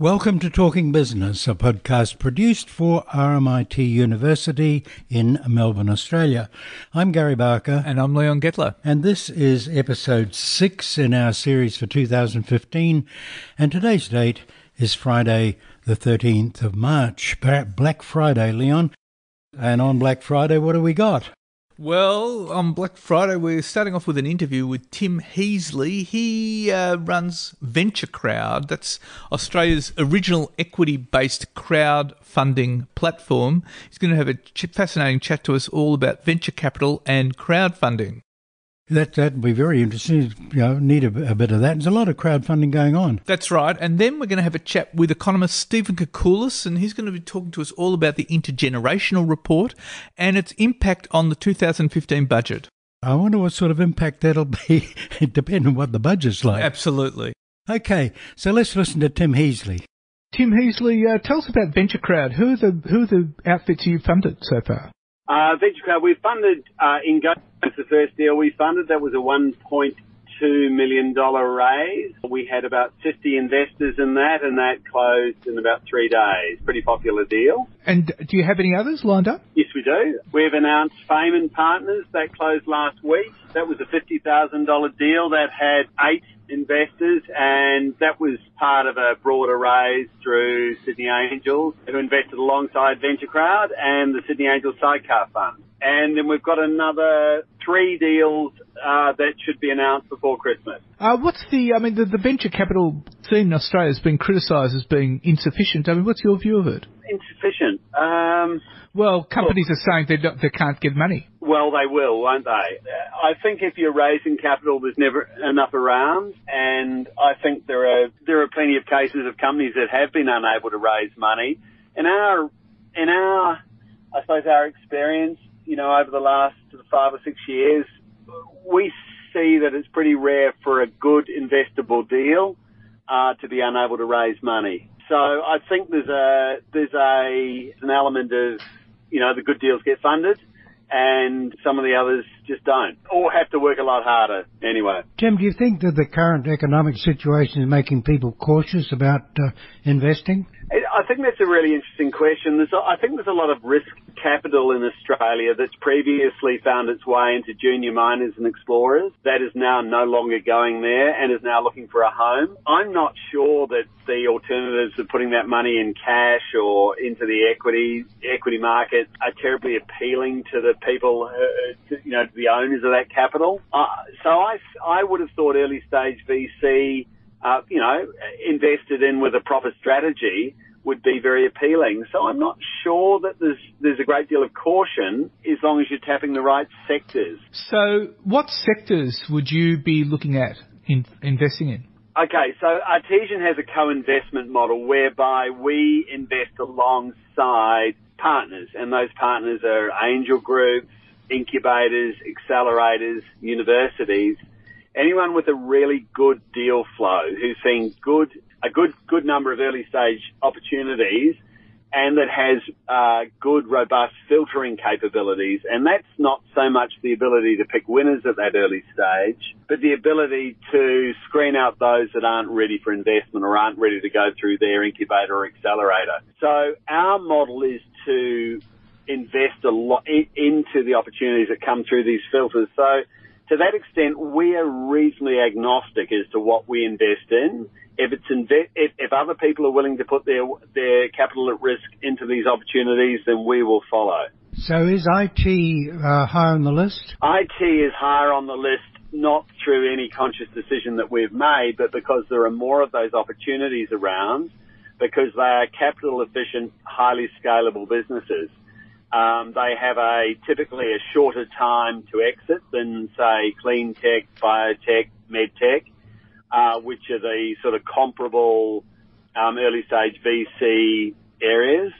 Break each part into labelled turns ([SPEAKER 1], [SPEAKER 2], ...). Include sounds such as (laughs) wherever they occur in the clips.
[SPEAKER 1] Welcome to Talking Business, a podcast produced for RMIT University in Melbourne, Australia. I'm Gary Barker.
[SPEAKER 2] And I'm Leon Gettler.
[SPEAKER 1] And this is episode six in our series for 2015. And today's date is Friday, the 13th of March, Black Friday, Leon. And on Black Friday, what do we got?
[SPEAKER 2] Well, on Black Friday, we're starting off with an interview with Tim Heasley. He uh, runs Venture Crowd. That's Australia's original equity based crowdfunding platform. He's going to have a fascinating chat to us all about venture capital and crowdfunding.
[SPEAKER 1] That that'd be very interesting. You know, need a, a, bit of that. There's a lot of crowdfunding going on.
[SPEAKER 2] That's right. And then we're going to have a chat with economist Stephen Koukoulas, and he's going to be talking to us all about the intergenerational report and its impact on the 2015 budget.
[SPEAKER 1] I wonder what sort of impact that'll be, (laughs) depending on what the budget's like.
[SPEAKER 2] Absolutely.
[SPEAKER 1] Okay, so let's listen to Tim Heasley.
[SPEAKER 2] Tim Heasley, uh, tell us about Venture Crowd. Who are the who are the outfits you've funded so far?
[SPEAKER 3] Uh, Venture Crowd, we funded uh, Ingo was the first deal we funded. That was a $1.2 million raise. We had about 50 investors in that, and that closed in about three days. Pretty popular deal.
[SPEAKER 2] And do you have any others lined up?
[SPEAKER 3] Yes, we do. We've announced Fayman Partners. That closed last week. That was a $50,000 deal that had eight investors, and that was part of a broader raise through Sydney Angels, who invested alongside Venture Crowd and the Sydney Angels Sidecar Fund. And then we've got another three deals uh, that should be announced before Christmas.
[SPEAKER 2] Uh, what's the? I mean, the, the venture capital scene in Australia has been criticised as being insufficient. I mean, what's your view of it?
[SPEAKER 3] Insufficient. Um,
[SPEAKER 2] well, companies are saying they they can't get money.
[SPEAKER 3] Well, they will, won't they? I think if you're raising capital, there's never enough around, and I think there are there are plenty of cases of companies that have been unable to raise money. In our in our I suppose our experience, you know, over the last five or six years, we see that it's pretty rare for a good investable deal uh, to be unable to raise money. So I think there's a there's a an element of you know the good deals get funded and some of the others just don't, or have to work a lot harder anyway.
[SPEAKER 1] Tim, do you think that the current economic situation is making people cautious about uh, investing?
[SPEAKER 3] I think that's a really interesting question. There's, I think there's a lot of risk capital in Australia that's previously found its way into junior miners and explorers that is now no longer going there and is now looking for a home. I'm not sure that the alternatives of putting that money in cash or into the equity equity market are terribly appealing to the people, uh, to, you know, to the owners of that capital. Uh, so I, I would have thought early stage VC uh, you know, invested in with a proper strategy would be very appealing. So I'm not sure that there's there's a great deal of caution as long as you're tapping the right sectors.
[SPEAKER 2] So what sectors would you be looking at in investing in?
[SPEAKER 3] Okay, so Artesian has a co-investment model whereby we invest alongside partners, and those partners are angel groups, incubators, accelerators, universities, anyone with a really good deal flow who's seeing good a good good number of early stage opportunities and that has uh, good, robust filtering capabilities. And that's not so much the ability to pick winners at that early stage, but the ability to screen out those that aren't ready for investment or aren't ready to go through their incubator or accelerator. So our model is to invest a lot into the opportunities that come through these filters. So to that extent, we are reasonably agnostic as to what we invest in. If it's inve- if, if other people are willing to put their their capital at risk into these opportunities, then we will follow.
[SPEAKER 1] So is IT uh, high on the list?
[SPEAKER 3] IT is higher on the list, not through any conscious decision that we've made, but because there are more of those opportunities around, because they are capital efficient, highly scalable businesses. Um, they have a typically a shorter time to exit than say clean tech, biotech, med tech, uh, which are the sort of comparable um, early stage VC areas.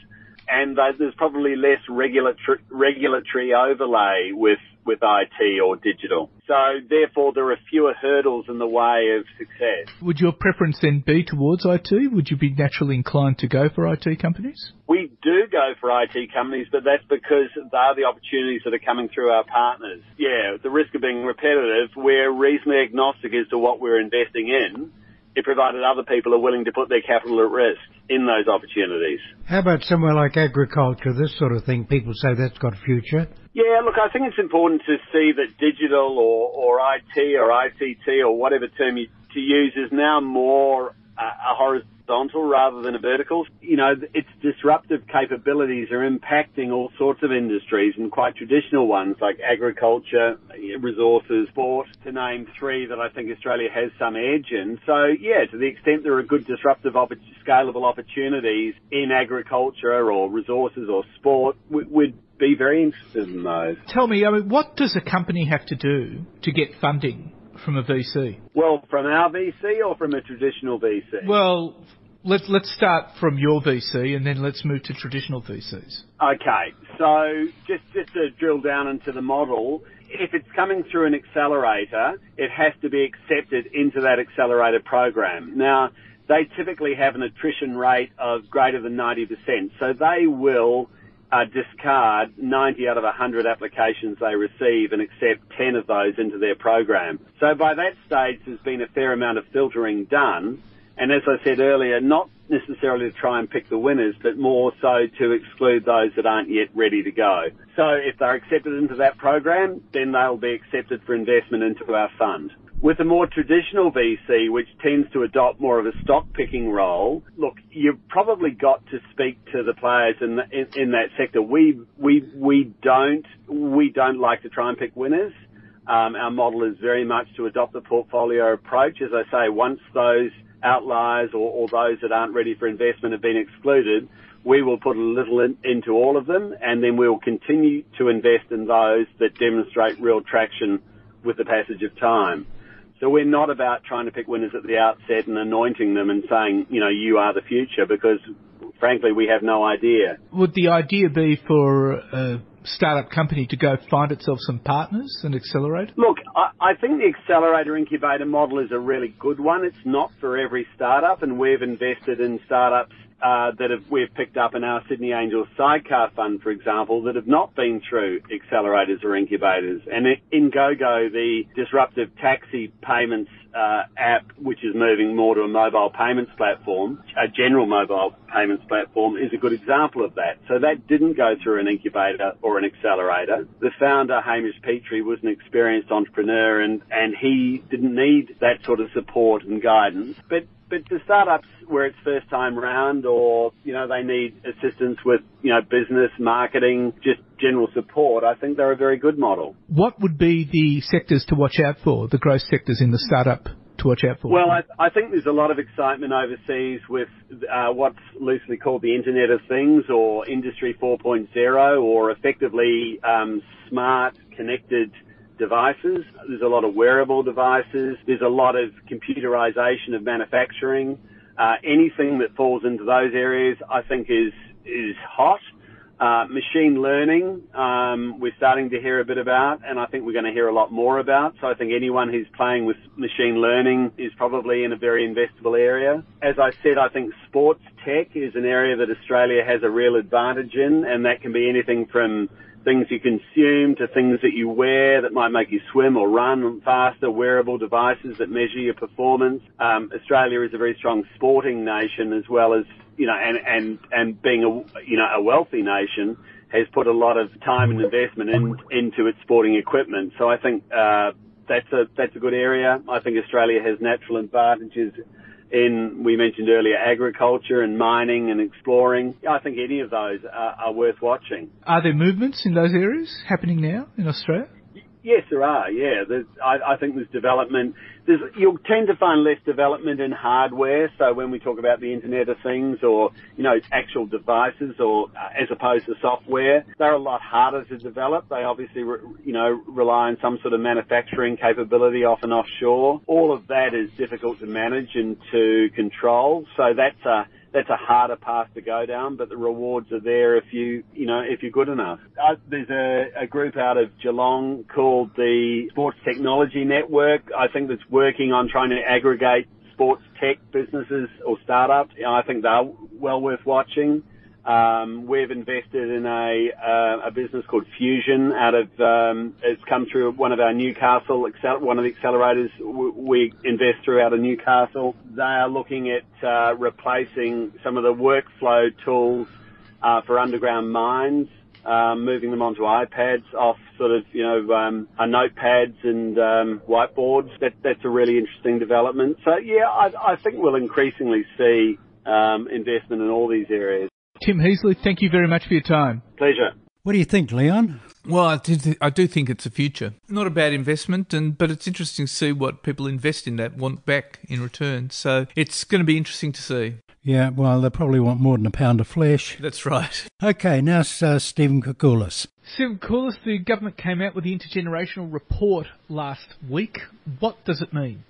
[SPEAKER 3] And there's probably less regulatory regulatory overlay with with IT or digital. So therefore, there are fewer hurdles in the way of success.
[SPEAKER 2] Would your preference then be towards IT? Would you be naturally inclined to go for IT companies?
[SPEAKER 3] We do go for IT companies, but that's because they are the opportunities that are coming through our partners. Yeah, the risk of being repetitive, we're reasonably agnostic as to what we're investing in it provided other people are willing to put their capital at risk in those opportunities.
[SPEAKER 1] How about somewhere like agriculture, this sort of thing? People say that's got a future.
[SPEAKER 3] Yeah, look, I think it's important to see that digital or, or IT or ICT or whatever term you to use is now more uh, a horizontal rather than a vertical. You know, its disruptive capabilities are impacting all sorts of industries and quite traditional ones like agriculture, resources, sport, to name three that I think Australia has some edge in. So yeah, to the extent there are good disruptive, scalable opportunities in agriculture or resources or sport, we'd be very interested in those.
[SPEAKER 2] Tell me, I mean, what does a company have to do to get funding from a VC?
[SPEAKER 3] Well, from our VC or from a traditional VC?
[SPEAKER 2] Well, let's let's start from your VC and then let's move to traditional VCs.
[SPEAKER 3] Okay, so just just to drill down into the model, if it's coming through an accelerator, it has to be accepted into that accelerator program. Now, they typically have an attrition rate of greater than 90%, so they will uh, discard 90 out of 100 applications they receive and accept 10 of those into their program. So by that stage, there's been a fair amount of filtering done. And as I said earlier, not necessarily to try and pick the winners, but more so to exclude those that aren't yet ready to go. So if they're accepted into that program, then they'll be accepted for investment into our fund. With a more traditional VC, which tends to adopt more of a stock picking role, look, you've probably got to speak to the players in, the, in, in that sector. We we we don't we don't like to try and pick winners. Um, our model is very much to adopt the portfolio approach. As I say, once those outliers or, or those that aren't ready for investment have been excluded, we will put a little in, into all of them, and then we will continue to invest in those that demonstrate real traction with the passage of time. So we're not about trying to pick winners at the outset and anointing them and saying, you know, you are the future because frankly we have no idea.
[SPEAKER 2] Would the idea be for a startup company to go find itself some partners and accelerate?
[SPEAKER 3] Look, I, I think the accelerator incubator model is a really good one. It's not for every startup and we've invested in startups uh, that have, we've picked up in our Sydney Angels sidecar fund, for example, that have not been through accelerators or incubators. And Ingogo, the disruptive taxi payments uh, app, which is moving more to a mobile payments platform, a general mobile payments platform, is a good example of that. So that didn't go through an incubator or an accelerator. The founder, Hamish Petrie, was an experienced entrepreneur and, and he didn't need that sort of support and guidance. But but to startups where it's first time round or, you know, they need assistance with, you know, business, marketing, just general support, I think they're a very good model.
[SPEAKER 2] What would be the sectors to watch out for, the growth sectors in the startup to watch out for?
[SPEAKER 3] Well, I, I think there's a lot of excitement overseas with uh, what's loosely called the Internet of Things or Industry 4.0 or effectively um, smart, connected devices. There's a lot of wearable devices. There's a lot of computerization of manufacturing. Uh, anything that falls into those areas, I think, is is hot. Uh, machine learning, um, we're starting to hear a bit about, and I think we're going to hear a lot more about. So I think anyone who's playing with machine learning is probably in a very investable area. As I said, I think sports tech is an area that Australia has a real advantage in, and that can be anything from things you consume to things that you wear that might make you swim or run faster, wearable devices that measure your performance. Um, Australia is a very strong sporting nation as well as, you know, and, and, and being a, you know, a wealthy nation has put a lot of time and investment in, into its sporting equipment. So I think, uh, that's a, that's a good area. I think Australia has natural advantages in, we mentioned earlier, agriculture and mining and exploring. I think any of those are, are worth watching.
[SPEAKER 2] Are there movements in those areas happening now in Australia?
[SPEAKER 3] Yes, there are. Yeah, I, I, think there's development. There's, you'll tend to find less development in hardware. So when we talk about the Internet of Things or you know actual devices, or uh, as opposed to software, they're a lot harder to develop. They obviously re, you know rely on some sort of manufacturing capability, often offshore. All of that is difficult to manage and to control. So that's a that's a harder path to go down, but the rewards are there if you, you know, if you're good enough. Uh, there's a, a, group out of Geelong called the Sports Technology Network. I think that's working on trying to aggregate sports tech businesses or startups. You know, I think they're well worth watching. Um, we've invested in a uh, a business called Fusion out of um, it's come through one of our Newcastle one of the accelerators we invest through out of Newcastle. They are looking at uh, replacing some of the workflow tools uh, for underground mines, um, moving them onto iPads off sort of you know um, notepads and um, whiteboards. That that's a really interesting development. So yeah, I, I think we'll increasingly see um, investment in all these areas.
[SPEAKER 2] Tim Heasley, thank you very much for your time.
[SPEAKER 3] Pleasure.
[SPEAKER 1] What do you think, Leon?
[SPEAKER 2] Well, I do, th- I do think it's a future. Not a bad investment, and but it's interesting to see what people invest in that want back in return. So it's going to be interesting to see.
[SPEAKER 1] Yeah, well, they probably want more than a pound of flesh.
[SPEAKER 2] That's right. (laughs)
[SPEAKER 1] Okay, now uh, Stephen Koukoulas.
[SPEAKER 4] Stephen Koukoulas, the government came out with the intergenerational report last week. What does it mean?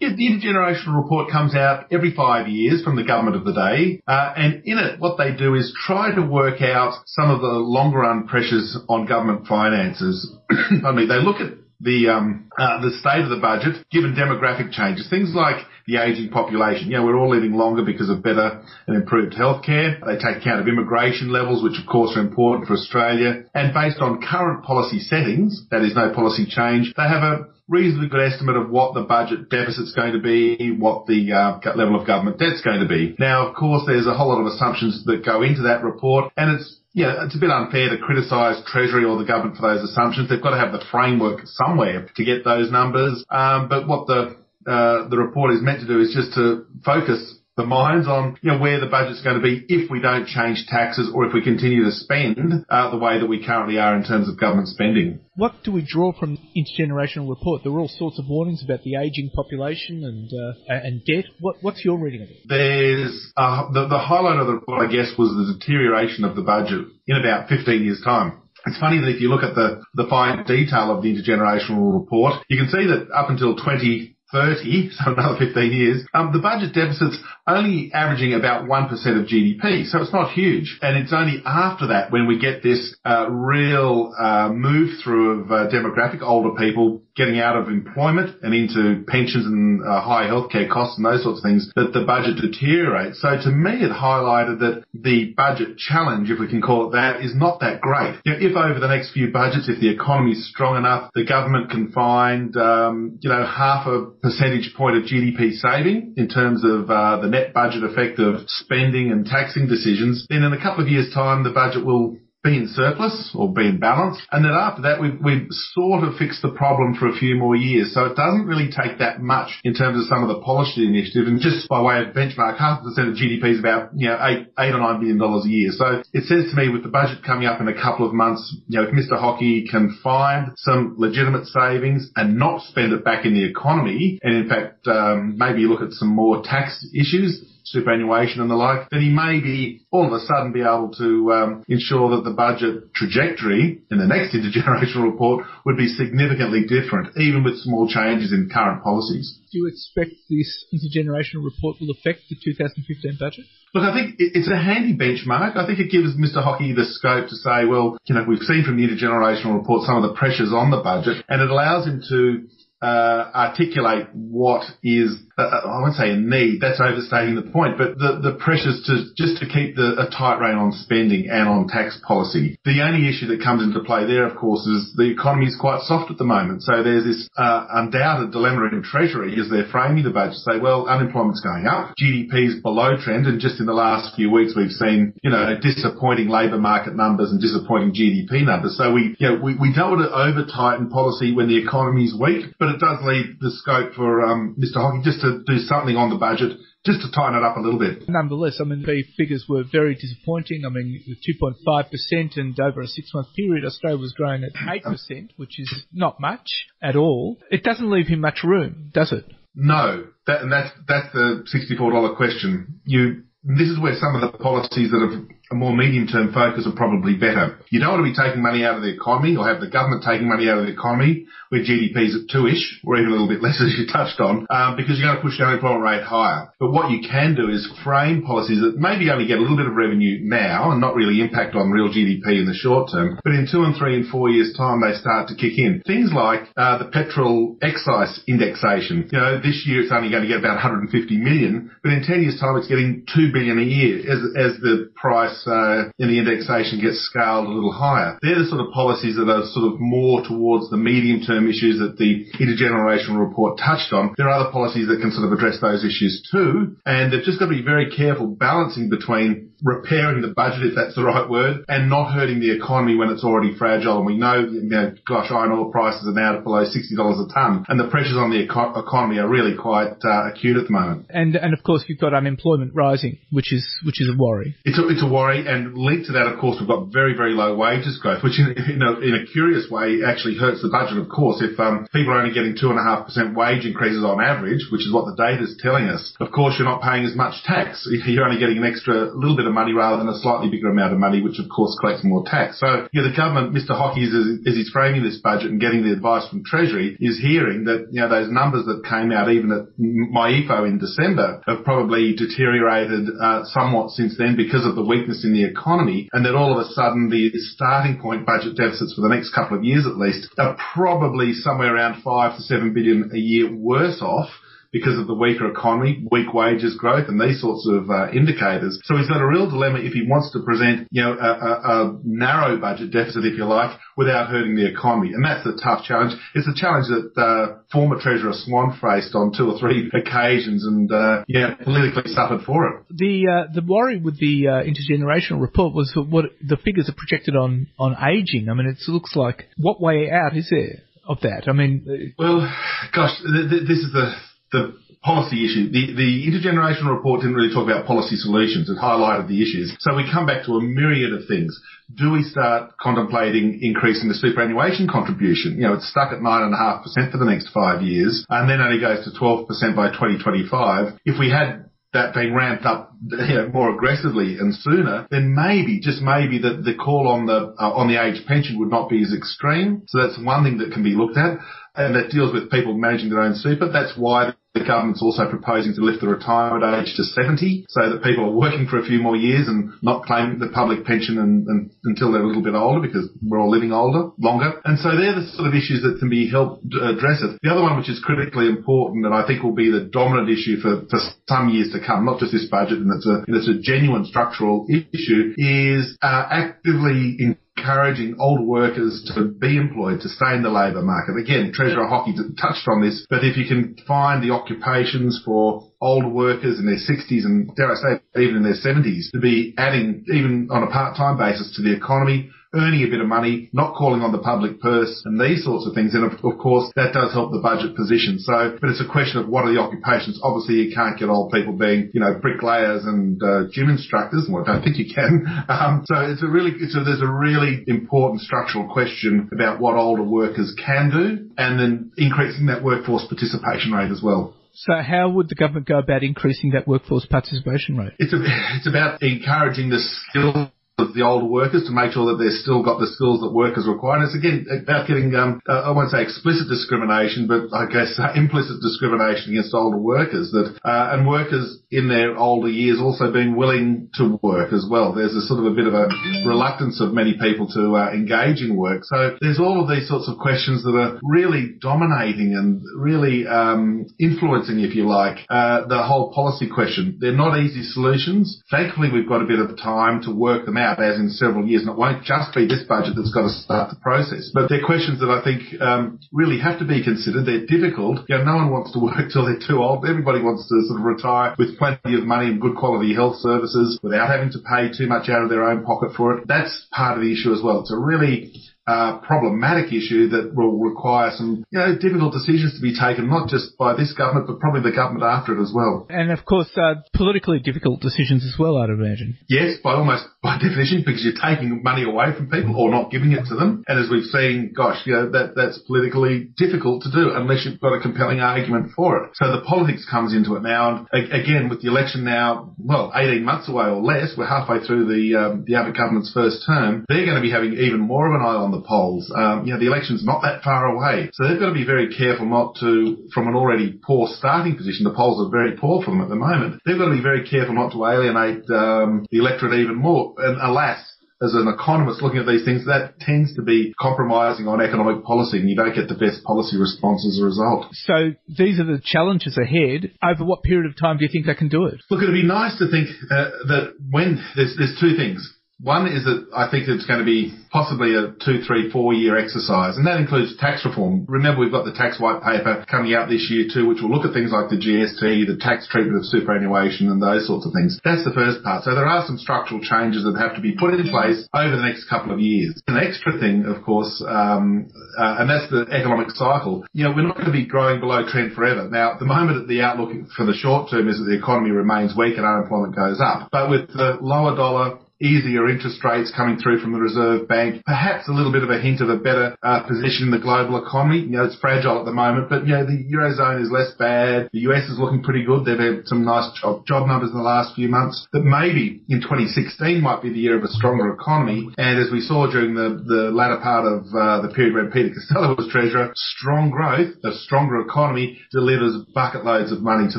[SPEAKER 5] Yeah, the intergenerational report comes out every five years from the government of the day, uh, and in it, what they do is try to work out some of the longer run pressures on government finances. (coughs) I mean, they look at the um, uh, the state of the budget given demographic changes, things like the aging population. You know, we're all living longer because of better and improved healthcare. They take account of immigration levels, which of course are important for Australia. And based on current policy settings, that is no policy change, they have a reasonably good estimate of what the budget deficit's going to be, what the uh, level of government debt's going to be. Now, of course, there's a whole lot of assumptions that go into that report, and it's yeah, it's a bit unfair to criticise Treasury or the government for those assumptions. They've got to have the framework somewhere to get those numbers. Um, but what the uh, the report is meant to do is just to focus the minds on you know where the budget's going to be if we don't change taxes or if we continue to spend uh, the way that we currently are in terms of government spending.
[SPEAKER 4] What do we draw from the intergenerational report? There were all sorts of warnings about the ageing population and uh, and debt. What, what's your reading of it?
[SPEAKER 5] There's uh, the, the highlight of the report, I guess, was the deterioration of the budget in about 15 years' time. It's funny that if you look at the, the fine detail of the intergenerational report, you can see that up until 20, 30, (laughs) so another 15 years, um, the budget deficit's only averaging about 1% of GDP, so it's not huge. And it's only after that when we get this uh, real uh, move through of uh, demographic older people getting out of employment and into pensions and uh, high healthcare costs and those sorts of things that the budget deteriorates. So to me, it highlighted that the budget challenge, if we can call it that, is not that great. You know, if over the next few budgets, if the economy is strong enough, the government can find, um, you know, half a percentage point of GDP saving in terms of uh, the net budget effect of spending and taxing decisions, then in a couple of years' time, the budget will be in surplus or be in balance. And then after that, we've, we've sort of fixed the problem for a few more years. So it doesn't really take that much in terms of some of the policy initiative. And just by way of benchmark, half a percent of GDP is about, you know, eight, eight or nine billion dollars a year. So it says to me with the budget coming up in a couple of months, you know, if Mr. Hockey can find some legitimate savings and not spend it back in the economy, and in fact, um, maybe look at some more tax issues, superannuation and the like, then he may be all of a sudden be able to um, ensure that the budget trajectory in the next (laughs) intergenerational report would be significantly different, even with small changes in current policies.
[SPEAKER 4] Do you expect this intergenerational report will affect the 2015 budget?
[SPEAKER 5] Look, I think it's a handy benchmark. I think it gives Mr. Hockey the scope to say, well, you know, we've seen from the intergenerational report some of the pressures on the budget, and it allows him to uh, articulate what is uh, I won't say a need, that's overstating the point, but the, the pressures to just to keep the, a tight rein on spending and on tax policy. The only issue that comes into play there, of course, is the economy is quite soft at the moment. So there's this uh, undoubted dilemma in Treasury as they're framing the budget. To say, well, unemployment's going up, GDP's below trend, and just in the last few weeks we've seen, you know, disappointing labour market numbers and disappointing GDP numbers. So we, you know, we, we don't want to over tighten policy when the economy's weak, but it does leave the scope for um, Mr. Hockey just to do something on the budget just to tighten it up a little bit.
[SPEAKER 4] Nonetheless, I mean, the figures were very disappointing. I mean, 2.5% and over a six month period, Australia was growing at 8%, which is not much at all. It doesn't leave him much room, does it?
[SPEAKER 5] No. That, and that's, that's the $64 question. You, this is where some of the policies that have a more medium-term focus are probably better. You don't want to be taking money out of the economy or have the government taking money out of the economy where GDP's at two-ish or even a little bit (laughs) less as you touched on, um, because you're going to push the unemployment rate higher. But what you can do is frame policies that maybe only get a little bit of revenue now and not really impact on real GDP in the short term, but in two and three and four years' time they start to kick in. Things like uh, the petrol excise indexation. You know, this year it's only going to get about 150 million, but in 10 years' time it's getting 2 billion a year as, as the price uh, in the indexation gets scaled a little higher. They're the sort of policies that are sort of more towards the medium term issues that the intergenerational report touched on. There are other policies that can sort of address those issues too, and they've just got to be very careful balancing between repairing the budget, if that's the right word, and not hurting the economy when it's already fragile. And we know, you know gosh, iron ore prices are now below $60 a tonne, and the pressures on the eco- economy are really quite uh, acute at the moment.
[SPEAKER 4] And and of course, you've got unemployment rising, which is which is a worry.
[SPEAKER 5] It's a, it's a worry, and linked to that, of course, we've got very very low wages growth, which in, in, a, in a curious way actually hurts the budget. Of course, if um, people are only getting two and a half percent wage increases on average, which is what the data is telling us, of course you're not paying as much tax. You're only getting an extra little bit of money rather than a slightly bigger amount of money, which of course collects more tax. So, the government, Mr. Hockey, as, as he's framing this budget and getting the advice from Treasury, is hearing that, you know, those numbers that came out even at MyEFO in December have probably deteriorated uh, somewhat since then because of the weakness in the economy and that all of a sudden the starting point budget deficits for the next couple of years at least are probably somewhere around five to seven billion a year worse off because of the weaker economy, weak wages growth, and these sorts of uh, indicators. So he's got a real dilemma if he wants to present, you know, a, a, a, narrow budget deficit, if you like, without hurting the economy, and that's a tough challenge. It's a challenge that uh, former Treasurer Swan faced on two or three (laughs) occasions, and uh, yeah, politically suffered for it.
[SPEAKER 4] The uh, the worry with the uh, intergenerational report was what the figures are projected on on aging. I mean, it looks like what way out is there? Of that, I mean,
[SPEAKER 5] well, gosh, th- th- this is the the policy issue. The, the intergenerational report didn't really talk about policy solutions. It highlighted the issues. So we come back to a myriad of things. Do we start contemplating increasing the superannuation contribution? You know, it's stuck at 9.5% for the next five years and then only goes to 12% by 2025. If we had that being ramped up you know, more aggressively and sooner, then maybe, just maybe, that the call on the uh, on the age pension would not be as extreme. So that's one thing that can be looked at, and that deals with people managing their own super. That's why the government's also proposing to lift the retirement age to 70 so that people are working for a few more years and not claiming the public pension and, and, until they're a little bit older because we're all living older, longer. And so they're the sort of issues that can be helped address it. The other one which is critically important and I think will be the dominant issue for, for some years to come, not just this budget and it's a, it's a genuine structural issue, is uh, actively encouraging older workers to be employed, to stay in the labour market. Again, Treasurer Hockey touched on this, but if you can find the occupations for older workers in their 60s and dare I say even in their 70s to be adding even on a part-time basis to the economy, earning a bit of money, not calling on the public purse and these sorts of things. And of, of, course, that does help the budget position. So, but it's a question of what are the occupations. Obviously, you can't get old people being, you know, bricklayers and uh, gym instructors. Well, I don't think you can. (laughs) Um, so it's a really, it's a, there's a really important structural question about what older workers can do and then increasing that workforce participation rate as well.
[SPEAKER 4] So how would the government go about increasing that workforce participation rate?
[SPEAKER 5] It's, a, it's about encouraging the skills of the older workers to make sure that they've still got the skills that workers require. And it's again about getting, um, uh, I won't say explicit discrimination, but I guess uh, implicit discrimination against older workers that, uh, and workers in their older years also being willing to work as well. There's a sort of a bit of a reluctance of many people to uh, engage in work. So there's all of these sorts of questions that are really dominating and really um, influencing, if you like, uh, the whole policy question. They're not easy solutions. Thankfully, we've got a bit of time to work them out out as in several years, and it won't just be this budget that's got to start the process. But they're questions that I think um, really have to be considered. They're difficult. You know, no one wants to work till they're too old. Everybody wants to sort of retire with plenty of money and good quality health services without having to pay too much out of their own pocket for it. That's part of the issue as well. It's a really uh, problematic issue that will require some, you know, difficult decisions to be taken, not just by this government, but probably the government after it as well.
[SPEAKER 4] And of course, uh, politically difficult decisions as well, I'd imagine.
[SPEAKER 5] Yes, by almost by definition, because you're taking money away from people or not giving it to them. And as we've seen, gosh, you know, that, that's politically difficult to do unless you've got a compelling argument for it. So the politics comes into it now. And again, with the election now, well, 18 months away or less, we're halfway through the, um, the Abbott government's first term. They're going to be having even more of an eye on the polls. Um, you know, the election's not that far away. So they've got to be very careful not to, from an already poor starting position, the polls are very poor for them at the moment. They've got to be very careful not to alienate um, the electorate even more. And alas, as an economist looking at these things, that tends to be compromising on economic policy and you don't get the best policy response as a result.
[SPEAKER 4] So these are the challenges ahead. Over what period of time do you think they can do it?
[SPEAKER 5] Look, it'd be nice to think uh, that when there's, there's two things. One is that I think it's going to be possibly a two, three, four year exercise, and that includes tax reform. Remember, we've got the tax white paper coming out this year too, which will look at things like the GST, the tax treatment of superannuation, and those sorts of things. That's the first part. So there are some structural changes that have to be put in place over the next couple of years. An extra thing, of course, um, uh, and that's the economic cycle. You know, we're not going to be growing below trend forever. Now, at the moment, at the outlook for the short term is that the economy remains weak and unemployment goes up. But with the lower dollar, easier interest rates coming through from the Reserve Bank, perhaps a little bit of a hint of a better uh, position in the global economy. You know, it's fragile at the moment, but you know, the Eurozone is less bad. The US is looking pretty good. They've had some nice job, job numbers in the last few months. That maybe in 2016 might be the year of a stronger economy. And as we saw during the, the latter part of uh, the period when Peter Costello was Treasurer, strong growth, a stronger economy delivers bucket loads of money to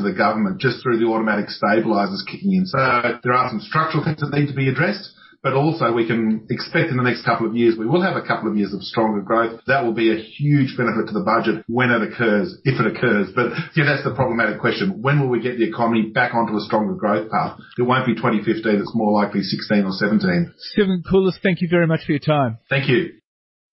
[SPEAKER 5] the government just through the automatic stabilisers kicking in. So there are some structural things that need to be addressed but also we can expect in the next couple of years we will have a couple of years of stronger growth. That will be a huge benefit to the budget when it occurs, if it occurs. But yeah, that's the problematic question. When will we get the economy back onto a stronger growth path? It won't be 2015. It's more likely 16 or 17.
[SPEAKER 4] Stephen Koukoulas, thank you very much for your time.
[SPEAKER 5] Thank you.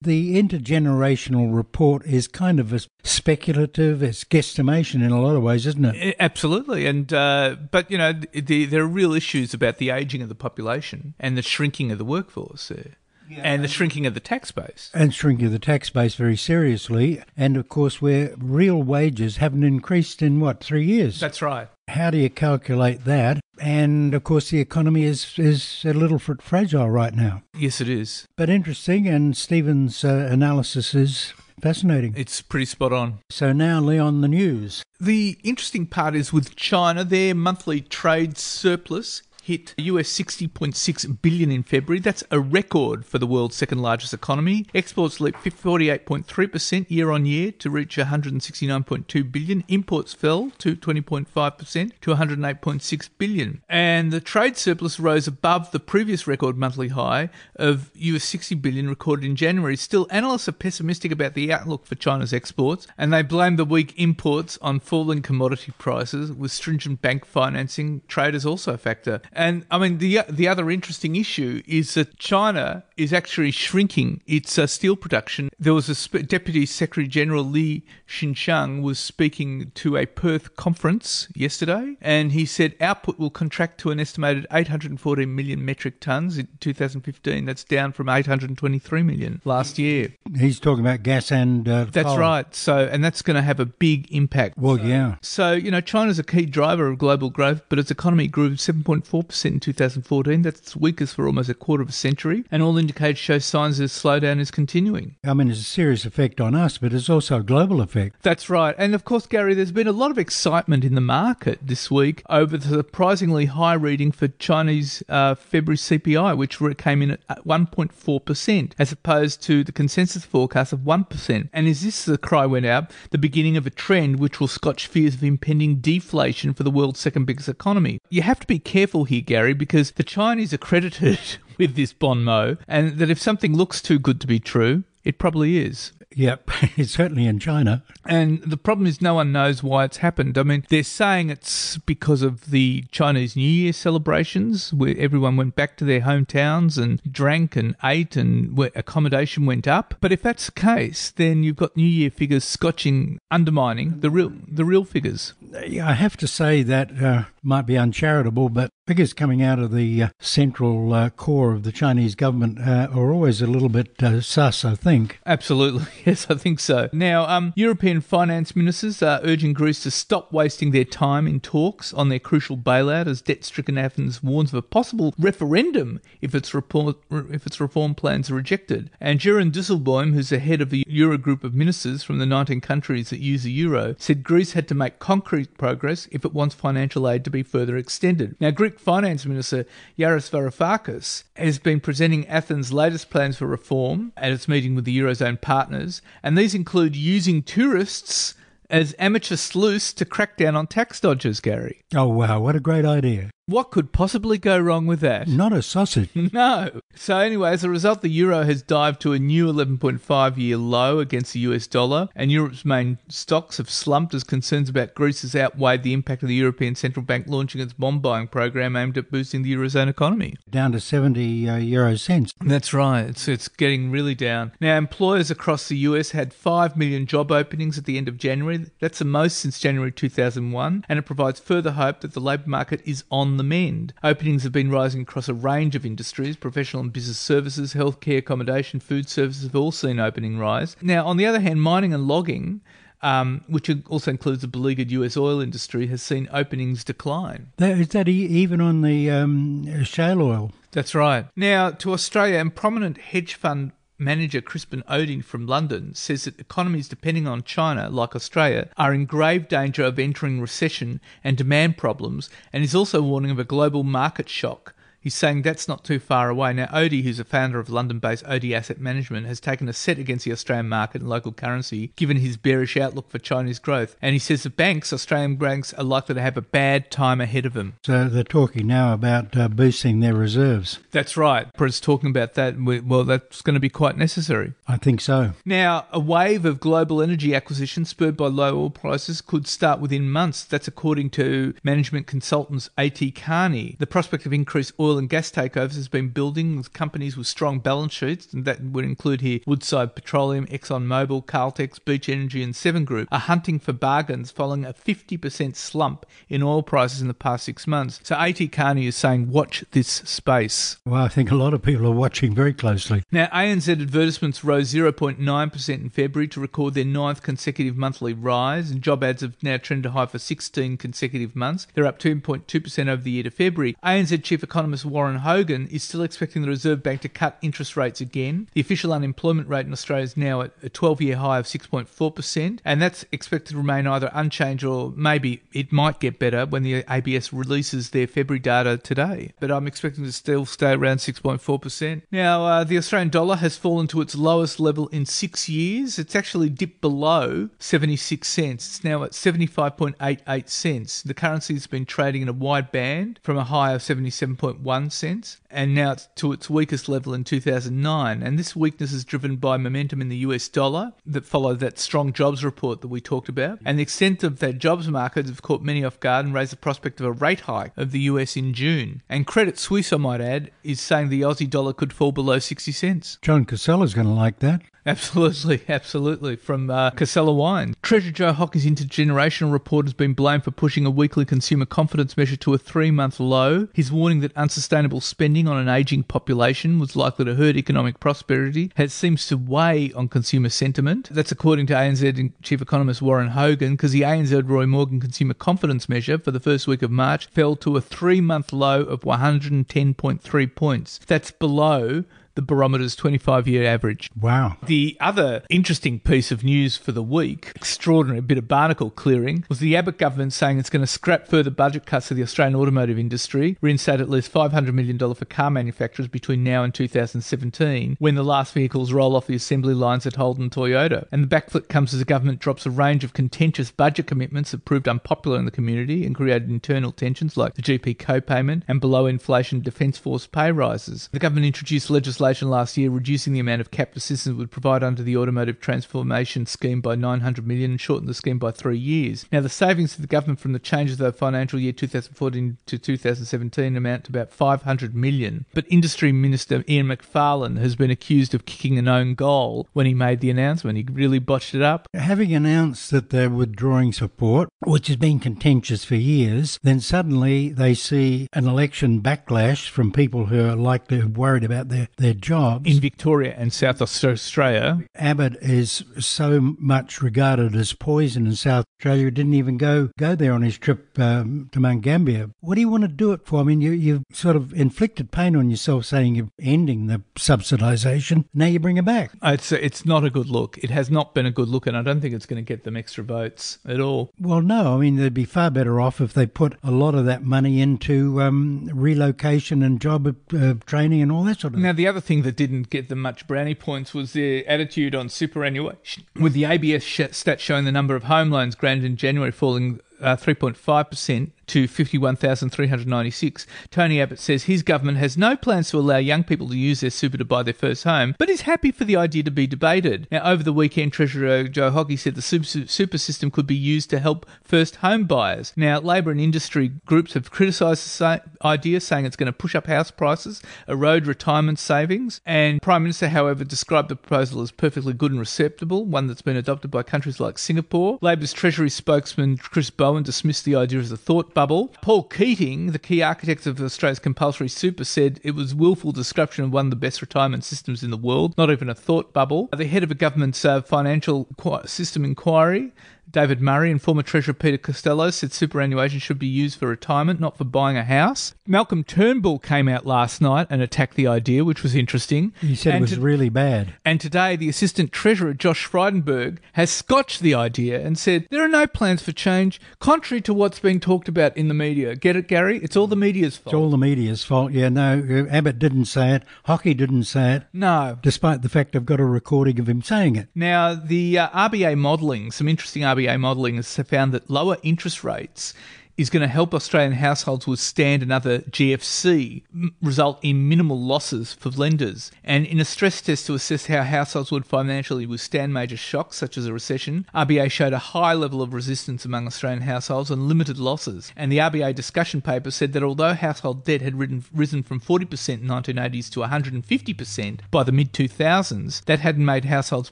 [SPEAKER 1] The intergenerational report is kind of a speculative, it's guesstimation in a lot of ways, isn't it?
[SPEAKER 2] Absolutely, and uh, but you know the, there are real issues about the aging of the population and the shrinking of the workforce there. Yeah. And the shrinking of the tax base.
[SPEAKER 1] And shrinking of the tax base very seriously. And of course, where real wages haven't increased in what, three years?
[SPEAKER 2] That's right.
[SPEAKER 1] How do you calculate that? And of course, the economy is, is a little fragile right now.
[SPEAKER 2] Yes, it is.
[SPEAKER 1] But interesting, and Stephen's uh, analysis is fascinating.
[SPEAKER 2] It's pretty spot on.
[SPEAKER 1] So now, Leon, the news.
[SPEAKER 2] The interesting part is with China, their monthly trade surplus hit US 60.6 billion in February. That's a record for the world's second largest economy. Exports leaped 48.3% year on year to reach 169.2 billion. Imports fell to 20.5% to 108.6 billion. And the trade surplus rose above the previous record monthly high of US 60 billion recorded in January. Still, analysts are pessimistic about the outlook for China's exports and they blame the weak imports on falling commodity prices with stringent bank financing. Trade is also a factor. And I mean, the the other interesting issue is that China is actually shrinking its uh, steel production. There was a sp- Deputy Secretary General Li Qingshan was speaking to a Perth conference yesterday, and he said output will contract to an estimated 814 million metric tons in 2015. That's down from 823 million last year.
[SPEAKER 1] He's talking about gas and uh,
[SPEAKER 2] that's
[SPEAKER 1] coal.
[SPEAKER 2] right. So, and that's going to have a big impact.
[SPEAKER 1] Well,
[SPEAKER 2] so,
[SPEAKER 1] yeah.
[SPEAKER 2] So, you know, China's a key driver of global growth, but its economy grew 7.4 percent in 2014. That's its weakest for almost a quarter of a century, and all indicators show signs that slowdown is continuing.
[SPEAKER 1] I mean, it's a serious effect on us, but it's also a global effect.
[SPEAKER 2] That's right. And of course, Gary, there's been a lot of excitement in the market this week over the surprisingly high reading for Chinese uh, February CPI, which came in at 1.4%, as opposed to the consensus forecast of 1%. And is this, the cry went out, the beginning of a trend which will scotch fears of impending deflation for the world's second biggest economy? You have to be careful here, Gary, because the Chinese are credited (laughs) with this bon mot, and that if something looks too good to be true, it probably is.
[SPEAKER 1] Yep, (laughs) it's certainly in China.
[SPEAKER 2] And the problem is, no one knows why it's happened. I mean, they're saying it's because of the Chinese New Year celebrations, where everyone went back to their hometowns and drank and ate, and where accommodation went up. But if that's the case, then you've got New Year figures scotching, undermining the real the real figures.
[SPEAKER 1] I have to say that uh, might be uncharitable, but figures coming out of the uh, central uh, core of the Chinese government uh, are always a little bit uh, sus, I think.
[SPEAKER 2] Absolutely. (laughs) Yes, I think so. Now, um, European finance ministers are urging Greece to stop wasting their time in talks on their crucial bailout as debt stricken Athens warns of a possible referendum if its, report, if its reform plans are rejected. And Jeroen Dijsselbloem, who's the head of the Eurogroup of ministers from the 19 countries that use the euro, said Greece had to make concrete progress if it wants financial aid to be further extended. Now, Greek Finance Minister Yanis Varoufakis has been presenting Athens' latest plans for reform at its meeting with the Eurozone partners, and these include using tourists as amateur sleuths to crack down on tax dodgers, Gary.
[SPEAKER 1] Oh, wow, what a great idea.
[SPEAKER 2] What could possibly go wrong with that?
[SPEAKER 1] Not a sausage. (laughs)
[SPEAKER 2] No. So anyway, as a result, the euro has dived to a new 11.5 year low against the US dollar, and Europe's main stocks have slumped as concerns about Greece has outweighed the impact of the European Central Bank launching its bond buying program aimed at boosting the eurozone economy.
[SPEAKER 1] Down to 70 uh, euro cents.
[SPEAKER 2] That's right. It's it's getting really down. Now, employers across the US had 5 million job openings at the end of January. That's the most since January 2001, and it provides further hope that the labour market is on the mend. Openings have been rising across a range of industries. Professional and business services, healthcare, accommodation, food services have all seen opening rise. Now, on the other hand, mining and logging um, which also includes the beleaguered US oil industry, has seen openings decline.
[SPEAKER 1] That, is that even on the um, shale oil?
[SPEAKER 2] That's right. Now, to Australia, and prominent hedge fund manager Crispin Odey from London says that economies depending on China, like Australia, are in grave danger of entering recession and demand problems, and is also warning of a global market shock. He's saying that's not too far away. Now, Odey, who's a founder of London based Odey Asset Management, has taken a set against the Australian market and local currency, given his bearish outlook for Chinese growth. And he says the banks, Australian banks, are likely to have a bad time ahead of them.
[SPEAKER 1] So they're talking now about uh, boosting their reserves.
[SPEAKER 2] That's right. Brent's talking about that. Well, that's going to be quite necessary.
[SPEAKER 1] I think so.
[SPEAKER 2] Now, a wave of global energy acquisition spurred by low oil prices could start within months. That's according to management consultants A.T. Kearney. The prospect of increased oil and gas takeovers has been building with companies with strong balance sheets, and that would include here Woodside Petroleum, ExxonMobil, Caltex, Beach Energy, and Seven Group, are hunting for bargains following a 50% slump in oil prices in the past six months. So A.T. Kearney is saying, watch this space.
[SPEAKER 1] Well, I think a lot of people are watching very closely.
[SPEAKER 2] Now, ANZ advertisements rose 0.9% in February to record their ninth consecutive monthly rise, and job ads have now trended high for 16 consecutive months. They're up 2.2% over the year to February. ANZ chief economist Warren Hogan is still expecting the Reserve Bank to cut interest rates again. The official unemployment rate in Australia is now at a 12 year high of 6.4%, and that's expected to remain either unchanged or maybe it might get better when the ABS releases their February data today. But I'm expecting to still stay around 6.4%. Now, uh, the Australian dollar has fallen to its lowest level in six years. It's actually dipped below 76 cents. It's now at 75.88 cents. The currency has been trading in a wide band from a high of 77.1 cents and now it's to its weakest level in 2009. And this weakness is driven by momentum in the US dollar that followed that strong jobs report that we talked about. And the extent of that jobs market have caught many off guard and raised the prospect of a rate hike of the US in June. And Credit Suisse, I might add, is saying the Aussie dollar could fall below 60 cents.
[SPEAKER 1] John Casella's going to like that.
[SPEAKER 2] Absolutely, (laughs) absolutely. From uh, Casella Wine. Treasurer Joe Hockey's intergenerational report has been blamed for pushing a weekly consumer confidence measure to a three month low. His warning that unsustainable spending on an ageing population was likely to hurt economic prosperity. has, seems to weigh on consumer sentiment. That's according to ANZ Chief Economist Warren Hogan, because the ANZ Roy Morgan Consumer Confidence Measure for the first week of March fell to a three month low of 110.3 points. That's below the barometer's 25 year average.
[SPEAKER 1] Wow.
[SPEAKER 2] The other interesting piece of news for the week, extraordinary bit of barnacle clearing, was the Abbott government saying it's going to scrap further budget cuts to the Australian automotive industry, reinstate at least $500 million for car manufacturers between now and 2017, when the last vehicles roll off the assembly lines at Holden Toyota. And the backflip comes as the government drops a range of contentious budget commitments that proved unpopular in the community and created internal tensions like the GP co-payment and below inflation defence force pay rises. The government introduced legislation last year reducing the amount of cap assistance would provide under the automotive transformation scheme by 900 million and shorten the scheme by three years. Now, the savings to the government from the changes of the financial year 2014 to 2017 amount to about 500 million. But Industry Minister Ian Macfarlane has been accused of kicking an own goal when he made the announcement. He really botched it up.
[SPEAKER 1] Having announced that they're withdrawing support, which has been contentious for years, then suddenly they see an election backlash from people who are likely worried about their, their jobs.
[SPEAKER 2] In Victoria and South Australia,
[SPEAKER 1] Abbott is so much regarded as poison in South Australia, he didn't even go, go there on his trip um, to Mount Gambier. What do you want to do it for? I mean, you, you've sort of inflicted pain on yourself saying you're ending the subsidisation. Now you bring it back.
[SPEAKER 2] It's, it's not a good look. It has not been a good look, and I don't think it's going to get them extra votes at all.
[SPEAKER 1] Well, no. I mean, they'd be far better off if they put a lot of that money into um, relocation and job uh, training and all that sort of
[SPEAKER 2] Now, the other thing that didn't get them much brownie points was their attitude on superannuation, with the ABS stat showing the number of home loans granted in January falling uh, 3.5% to 51,396. Tony Abbott says his government has no plans to allow young people to use their super to buy their first home, but is happy for the idea to be debated. Now, over the weekend, Treasurer Joe Hockey said the super, super system could be used to help first home buyers. Now, Labor and industry groups have criticised the idea, saying it's going to push up house prices, erode retirement savings, and Prime Minister, however, described the proposal as perfectly good and acceptable, one that's been adopted by countries like Singapore. Labor's Treasury spokesman Chris Bowen dismissed the idea as a thought bubble. Paul Keating, the key architect of Australia's compulsory super, said it was willful disruption of one of the best retirement systems in the world, not even a thought bubble. The head of a government's uh, financial system inquiry David Murray and former Treasurer Peter Costello said superannuation should be used for retirement, not for buying a house. Malcolm Turnbull came out last night and attacked the idea, which was interesting.
[SPEAKER 1] He said and it was to- really bad.
[SPEAKER 2] And today, the Assistant Treasurer, Josh Frydenberg, has scotched the idea and said there are no plans for change, contrary to what's being talked about in the media. Get it, Gary? It's all the media's fault.
[SPEAKER 1] It's all the media's fault. Yeah, no, Abbott didn't say it. Hockey didn't say it.
[SPEAKER 2] No.
[SPEAKER 1] Despite the fact I've got a recording of him saying it.
[SPEAKER 2] Now, the uh, RBA modelling, some interesting RBA RBA modelling has found that lower interest rates is going to help Australian households withstand another GFC, result in minimal losses for lenders. And in a stress test to assess how households would financially withstand major shocks such as a recession, RBA showed a high level of resistance among Australian households and limited losses. And the RBA discussion paper said that although household debt had risen from 40% in 1980s to 150% by the mid 2000s, that hadn't made households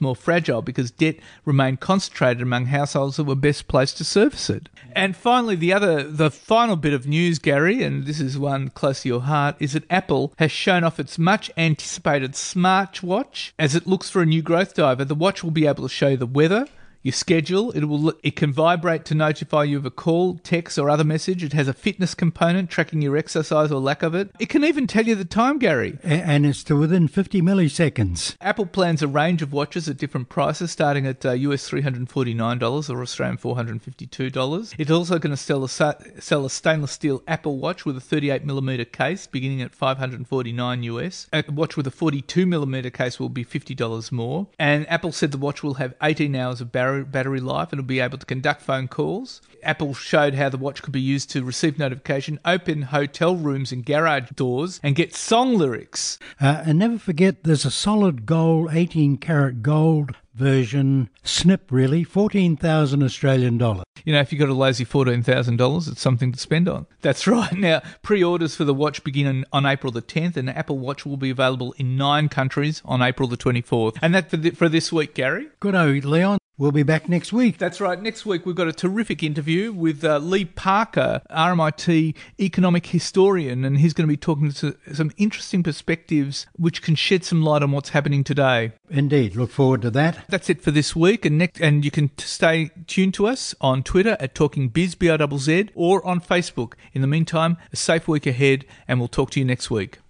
[SPEAKER 2] more fragile because debt remained concentrated among households that were best placed to service it. And finally, the other the final bit of news, Gary, and this is one close to your heart, is that Apple has shown off its much anticipated smartwatch as it looks for a new growth driver. The watch will be able to show the weather, your schedule. It will it can vibrate to notify you of a call, text, or other message. It has a fitness component tracking your exercise or lack of it. It can even tell you the time, Gary.
[SPEAKER 1] And it's to within 50 milliseconds.
[SPEAKER 2] Apple plans a range of watches at different prices, starting at uh, US $349 or Australian $452. It's also going to sell a, sell a stainless steel Apple Watch with a 38 millimeter case, beginning at 549 US. A watch with a 42 millimeter case will be $50 more. And Apple said the watch will have 18 hours of battery battery life and it'll be able to conduct phone calls. Apple showed how the watch could be used to receive notification, open hotel rooms and garage doors, and get song lyrics.
[SPEAKER 1] Uh, and never forget, there's a solid gold, 18 karat gold version snip really 14,000 Australian dollars.
[SPEAKER 2] You know, if you've got a lazy $14,000, it's something to spend on. (laughs) That's right. Now, pre-orders for the watch begin on April the 10th and the Apple Watch will be available in 9 countries on April the 24th. And that for, the, for this week, Gary.
[SPEAKER 1] Good, oh, Leon. We'll be back next week.
[SPEAKER 2] That's right. Next week, we've got a terrific interview with uh, Lee Parker, RMIT economic historian, and he's going to be talking to some interesting perspectives which can shed some light on what's happening today.
[SPEAKER 1] Indeed. Look forward to that.
[SPEAKER 2] That's it for this week. And next, and you can stay tuned to us on Twitter at Talking Bizz, B-I-Z-Z, or on Facebook. In the meantime, a safe week ahead, and we'll talk to you next week.